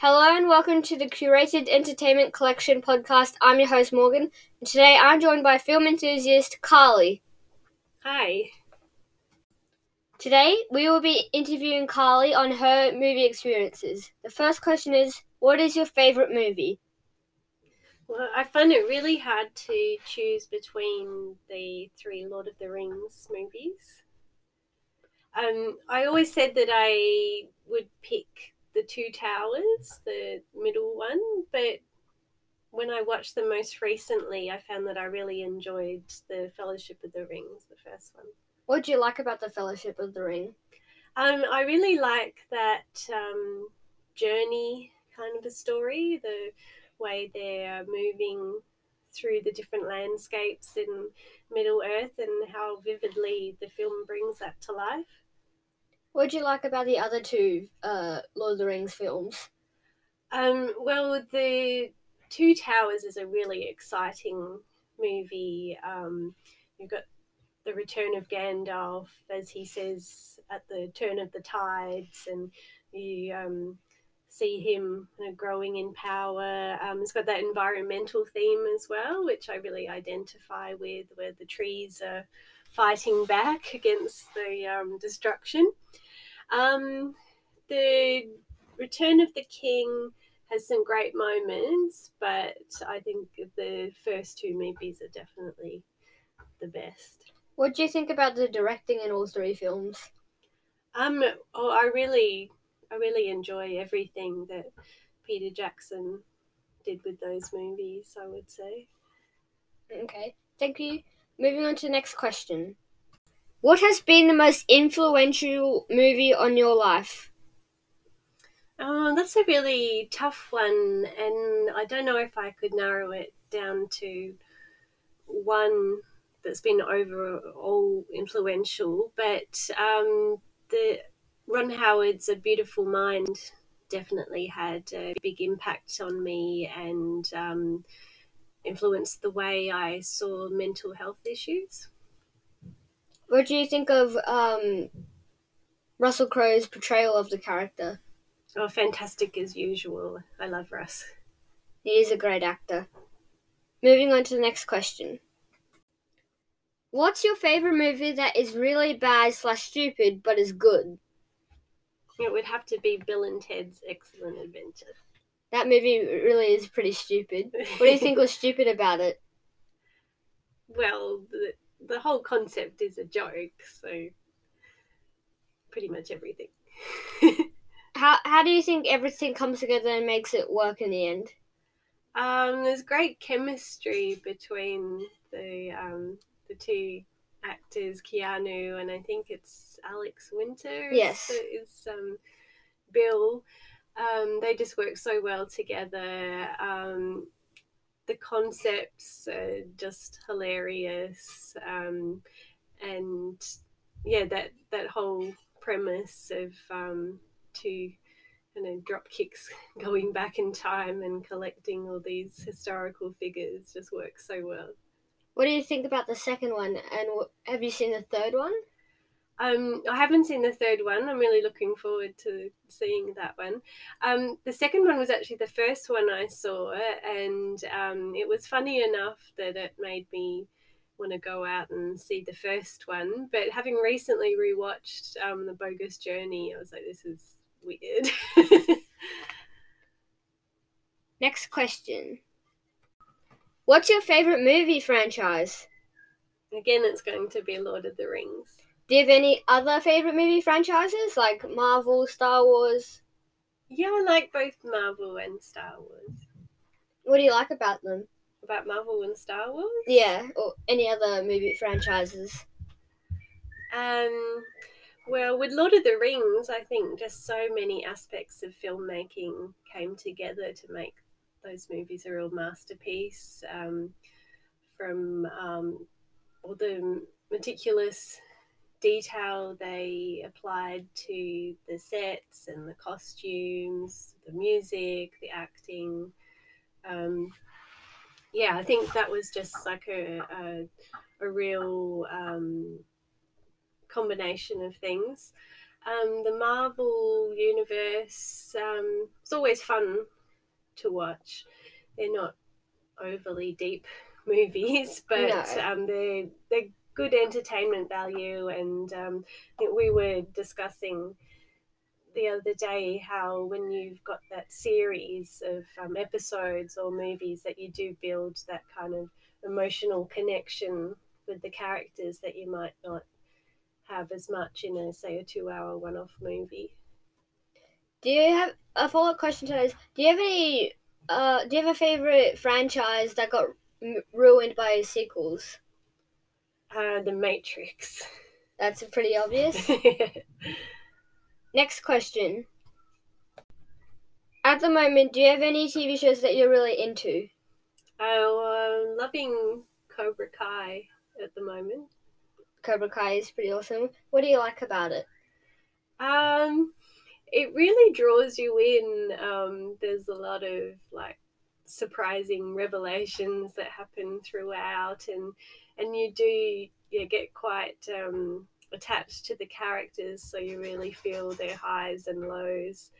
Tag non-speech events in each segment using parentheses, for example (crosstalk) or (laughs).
Hello and welcome to the Curated Entertainment Collection podcast. I'm your host Morgan, and today I'm joined by film enthusiast Carly. Hi. Today we will be interviewing Carly on her movie experiences. The first question is What is your favourite movie? Well, I find it really hard to choose between the three Lord of the Rings movies. Um, I always said that I would pick the Two Towers, the middle one, but when I watched them most recently, I found that I really enjoyed the Fellowship of the Rings, the first one. What do you like about the Fellowship of the Ring? Um, I really like that um, journey kind of a story, the way they're moving through the different landscapes in Middle Earth and how vividly the film brings that to life. What do you like about the other two uh, Lord of the Rings films? Um, well, the Two Towers is a really exciting movie. Um, you've got the return of Gandalf, as he says at the turn of the tides, and you um, see him you know, growing in power. Um, it's got that environmental theme as well, which I really identify with, where the trees are fighting back against the um, destruction. Um, the Return of the King has some great moments, but I think the first two movies are definitely the best. What do you think about the directing in all three films? Um, oh, I really I really enjoy everything that Peter Jackson did with those movies, I would say. Okay, thank you. Moving on to the next question. What has been the most influential movie on your life? Oh, that's a really tough one, and I don't know if I could narrow it down to one that's been overall influential, but um, the Ron Howard's A Beautiful Mind definitely had a big impact on me and um, influenced the way I saw mental health issues. What do you think of um, Russell Crowe's portrayal of the character? Oh, fantastic as usual. I love Russ. He is a great actor. Moving on to the next question. What's your favorite movie that is really bad slash stupid but is good? It would have to be Bill and Ted's Excellent Adventure. That movie really is pretty stupid. What do you think was stupid about it? (laughs) Well, the, the whole concept is a joke, so pretty much everything. (laughs) how how do you think everything comes together and makes it work in the end? Um, there's great chemistry between the um, the two actors, Keanu and I think it's Alex Winter. Yes, is um, Bill. Um, they just work so well together. Um, the concepts are just hilarious, um, and yeah, that that whole premise of um, two you know drop kicks (laughs) going back in time and collecting all these historical figures just works so well. What do you think about the second one? And have you seen the third one? Um, I haven't seen the third one. I'm really looking forward to seeing that one. Um, the second one was actually the first one I saw, and um, it was funny enough that it made me want to go out and see the first one. But having recently rewatched um, The Bogus Journey, I was like, this is weird. (laughs) Next question. What's your favorite movie franchise? Again, it's going to be Lord of the Rings. Do you have any other favorite movie franchises like Marvel, Star Wars? Yeah, I like both Marvel and Star Wars. What do you like about them? About Marvel and Star Wars? Yeah, or any other movie franchises. Um, well, with Lord of the Rings, I think just so many aspects of filmmaking came together to make those movies a real masterpiece. Um, from um, all the meticulous detail they applied to the sets and the costumes, the music, the acting. Um, yeah, I think that was just like a, a, a real um, combination of things. Um, the Marvel universe, um, it's always fun to watch. They're not overly deep (laughs) movies, but No. um, they're they're good entertainment value. And um, we were discussing the other day how when you've got that series of um, episodes or movies that you do build that kind of emotional connection with the characters that you might not have as much in a say a two-hour one-off movie. Do you have a follow up question to those? Do you have any? Uh, do you have a favorite franchise that got ruined by sequels? Uh, the Matrix. That's pretty obvious. (laughs) Next question. At the moment, do you have any TV shows that you're really into? Oh, I'm loving Cobra Kai at the moment. Cobra Kai is pretty awesome. What do you like about it? Um, it really draws you in. Um, there's a lot of like surprising revelations that happen throughout, and and you do yeah get quite um, attached to the characters, so you really feel their highs and lows.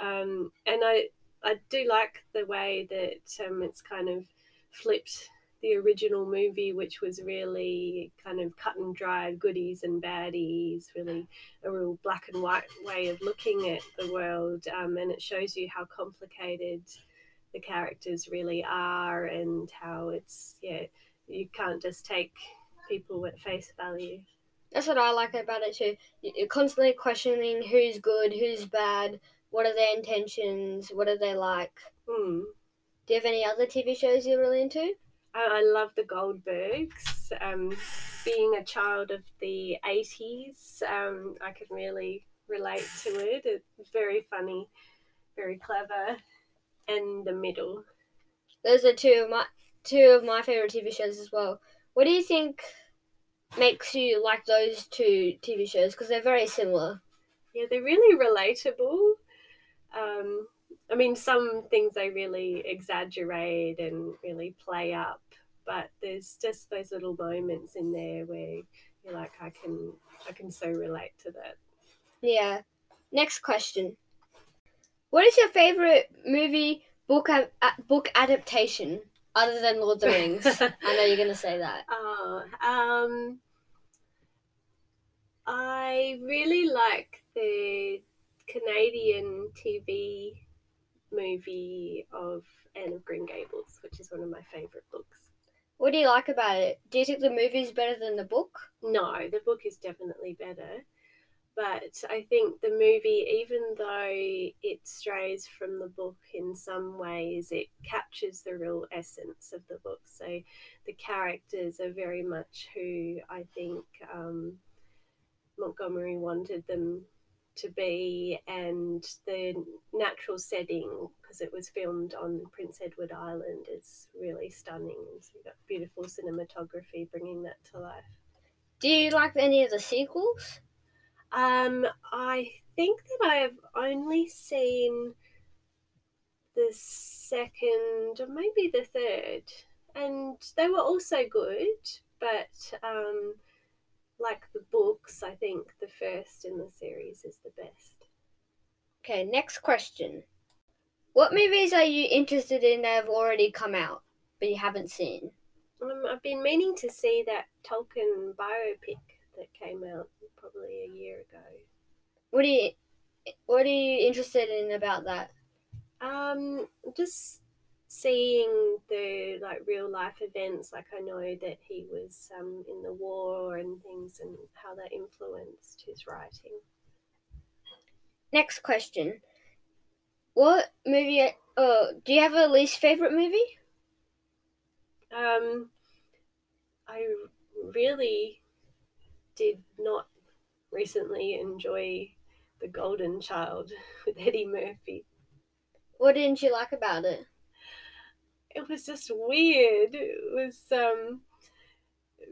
Um, and I I do like the way that um, it's kind of flipped the original movie, which was really kind of cut and dried goodies and baddies, really a real black and white way of looking at the world. Um, and it shows you how complicated the characters really are and how it's, yeah, you can't just take people at face value. That's what I like about it too. You- You're constantly questioning who's good, who's bad, what are their intentions, what are they like. Hmm. Do you have any other TV shows you're really into? I, I love the Goldbergs. Um, being a child of the 80s, um, I can really relate to it. It's very funny, very clever, and the middle. Those are two of my two of my favorite TV shows as well. What do you think makes you like those two TV shows? Because they're very similar. Yeah, they're really relatable. Um, I mean, some things they really exaggerate and really play up, but there's just those little moments in there where you're like, I can, I can so relate to that. Yeah. Next question. What is your favorite movie book a- a- book adaptation other than Lord of the Rings? (laughs) I know you're gonna say that. Oh, um, I really like the Canadian TV movie of Anne of Green Gables, which is one of my favorite books. What do you like about it? Do you think the movie is better than the book? No, the book is definitely better. But I think the movie, even though it strays from the book in some ways, it captures the real essence of the book. So the characters are very much who I think um, Montgomery wanted them to be, and the natural setting, because it was filmed on Prince Edward Island, is really stunning. So you've got beautiful cinematography bringing that to life. Do you like any of the sequels? Um, I think that I've only seen the second or maybe the third, and they were also good. But um, like the books, I think the first in the series is the best. Okay, next question. What movies are you interested in that have already come out but you haven't seen? Um, I've been meaning to see that Tolkien biopic that came out probably a year ago. What are you what are you interested in about that? Um, just seeing the like real life events. Like I know that he was um, in the war and things, and how that influenced his writing. Next question. What movie uh do you have a least favorite movie? Um, I really did not recently enjoy The Golden Child (laughs) with Eddie Murphy. What didn't you like about it? It was just weird. It was um,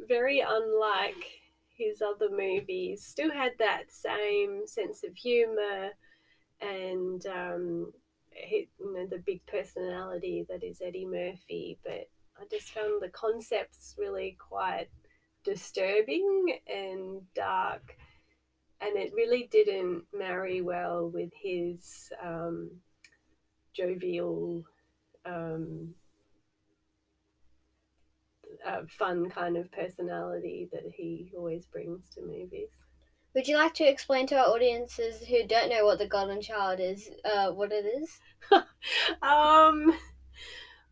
very unlike his other movies. Still had that same sense of humor and um, you know the big personality that is Eddie Murphy, but I just found the concepts really quite disturbing and dark. and it really didn't marry well with his um, jovial, um, uh, fun kind of personality that he always brings to movies. Would you like to explain to our audiences who don't know what the Golden Child is, uh, what it is? (laughs) um,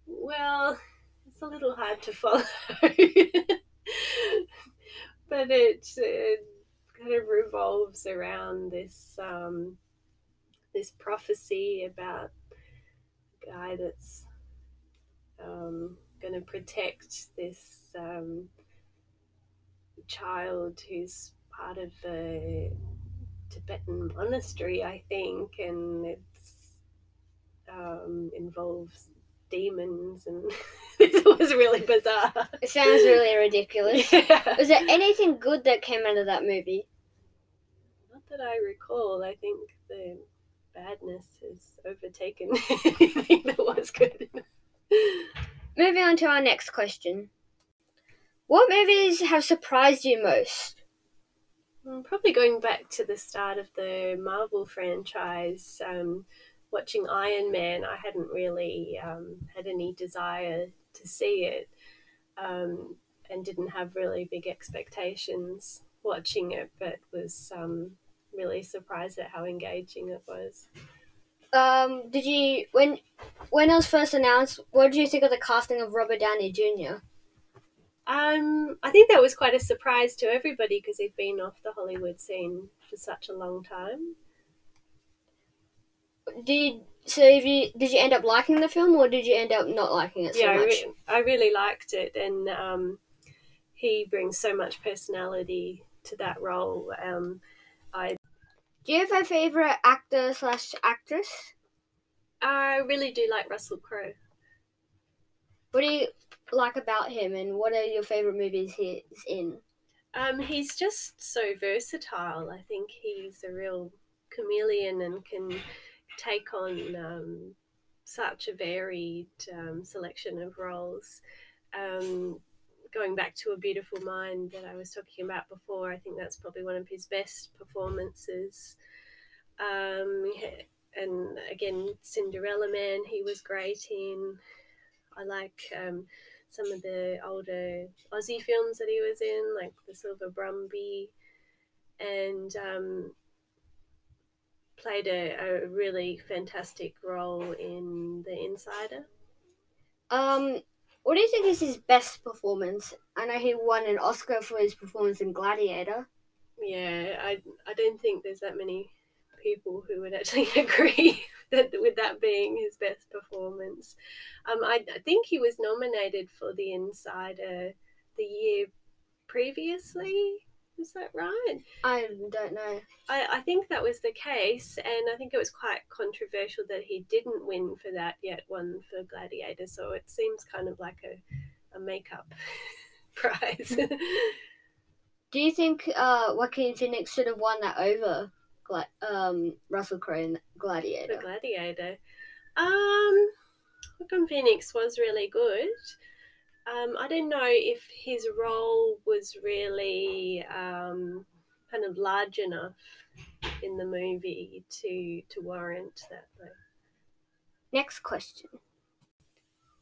well, it's a little hard to follow, (laughs) but it, it kind of revolves around this um, this prophecy about a guy that's um, going to protect this um, child who's part of the Tibetan monastery, I think, and it's um, involves demons, and (laughs) (laughs) it was really bizarre. It sounds really ridiculous. (laughs) Yeah. Was there anything good that came out of that movie? Not that I recall. I think the badness has overtaken (laughs) anything that was good. Moving on to our next question. What movies have surprised you most? Probably going back to the start of the Marvel franchise, um, watching Iron Man, I hadn't really um, had any desire to see it um, and didn't have really big expectations watching it, but was um, really surprised at how engaging it was. Um, did you when when it was first announced? What did you think of the casting of Robert Downey Jr.? Um, I think that was quite a surprise to everybody because he'd been off the Hollywood scene for such a long time. Did you, so? If you did you end up liking the film, or did you end up not liking it so yeah, I, re- I really liked it, and um, he brings so much personality to that role. Um, Do you have a favorite actor slash actress? I really do like Russell Crowe. What do you like about him, and what are your favorite movies he's in? Um, he's just so versatile. I think he's a real chameleon and can take on um, such a varied um, selection of roles. Um, going back to A Beautiful Mind that I was talking about before, I think that's probably one of his best performances. Um, and again, Cinderella Man, he was great in. I like um, some of the older Aussie films that he was in, like The Silver Brumby, and um, played a, a really fantastic role in The Insider. Um, what do you think is his best performance? I know he won an Oscar for his performance in Gladiator. Yeah, I, I don't think there's that many people who would actually (laughs) agree that with that being his best performance. Um, I, I think he was nominated for The Insider the year previously. Is that right? I don't know. I, I think that was the case, and I think it was quite controversial that he didn't win for that yet, won for Gladiator. So it seems kind of like a, a makeup (laughs) prize. (laughs) Do you think uh, Joaquin Phoenix should have won that over um, Russell Crowe in Gladiator? Gladiator. Um, Joaquin Phoenix was really good. Um, I don't know if his role was really um, kind of large enough in the movie to to warrant that. Though. Next question.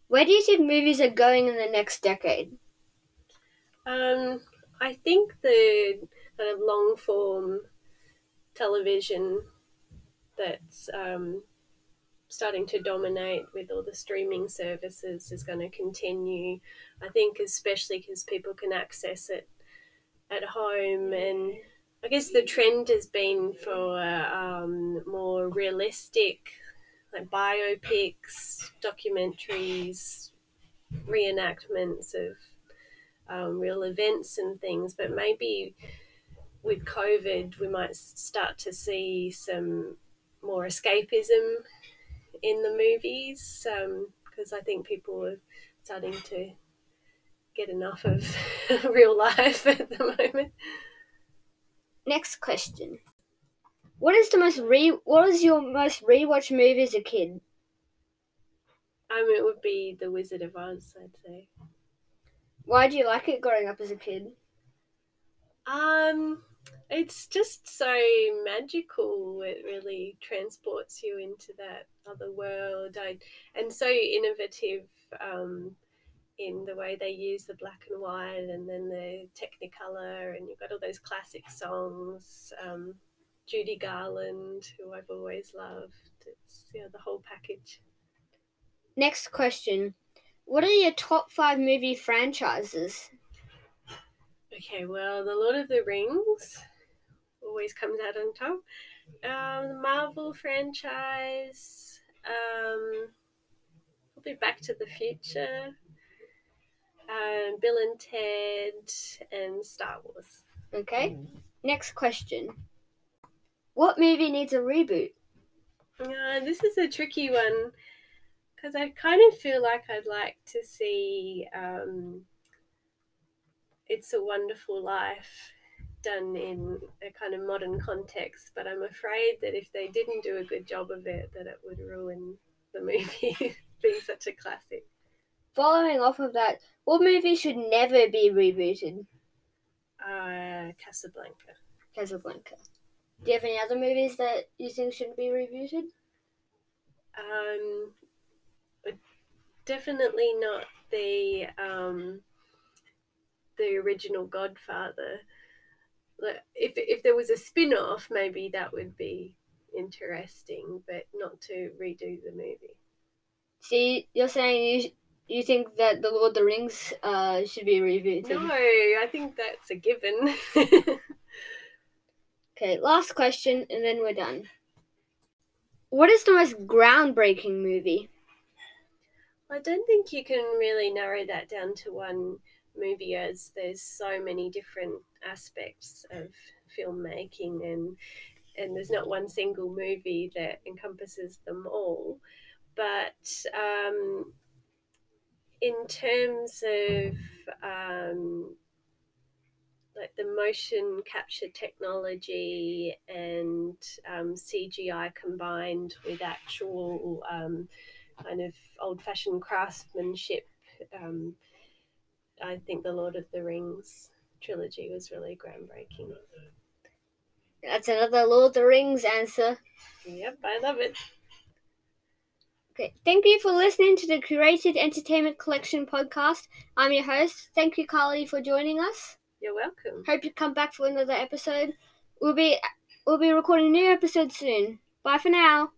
Where do you think movies are going in the next decade? Um, I think the kind of long form television that's um, starting to dominate with all the streaming services is going to continue. I think, especially because people can access it at home, and I guess the trend has been for um, more realistic, like biopics, documentaries, reenactments of um, real events and things, but maybe with COVID, we might start to see some more escapism in the movies because I think people are starting to get enough of (laughs) real life at the moment. Next question. What is the most re? What is your most rewatched movie as a kid? I mean, it would be The Wizard of Oz, I'd say. Why do you like it growing up as a kid? Um, it's just so magical. It really transports you into that other world. I, and so innovative um, in the way they use the black and white and then the Technicolor, and you've got all those classic songs. Um, Judy Garland, who I've always loved. It's yeah, the whole package. Next question. What are your top five movie franchises? Okay, well, The Lord of the Rings always comes out on top. Um, the Marvel franchise, um, probably Back to the Future, um, Bill and Ted, and Star Wars. Okay. Next question. What movie needs a reboot? Uh, this is a tricky one because I kind of feel like I'd like to see um, It's a Wonderful Life done in a kind of modern context, but I'm afraid that if they didn't do a good job of it, that it would ruin the (laughs) movie being such a classic. Following off of that, what movie should never be rebooted? Uh, Casablanca. Casablanca. Do you have any other movies that you think should be rebooted? Um, definitely not the um, the original Godfather. Like, if if there was a spin off, maybe that would be interesting, but not to redo the movie. See, you're saying you you think that the Lord of the Rings uh, should be rebooted? No, I think that's a given. (laughs) okay, last question, and then we're done. What is the most groundbreaking movie? I don't think you can really narrow that down to one movie as there's so many different aspects of filmmaking and and there's not one single movie that encompasses them all but um, in terms of um, like the motion capture technology and um, CGI combined with actual um, kind of old fashioned craftsmanship. Um, I think the Lord of the Rings trilogy was really groundbreaking. That's another Lord of the Rings answer. Yep, I love it. Okay, thank you for listening to the Curated Entertainment Collection podcast. I'm your host. Thank you, Carly, for joining us. You're welcome. Hope you come back for another episode. We'll be we'll be recording a new episode soon. Bye for now.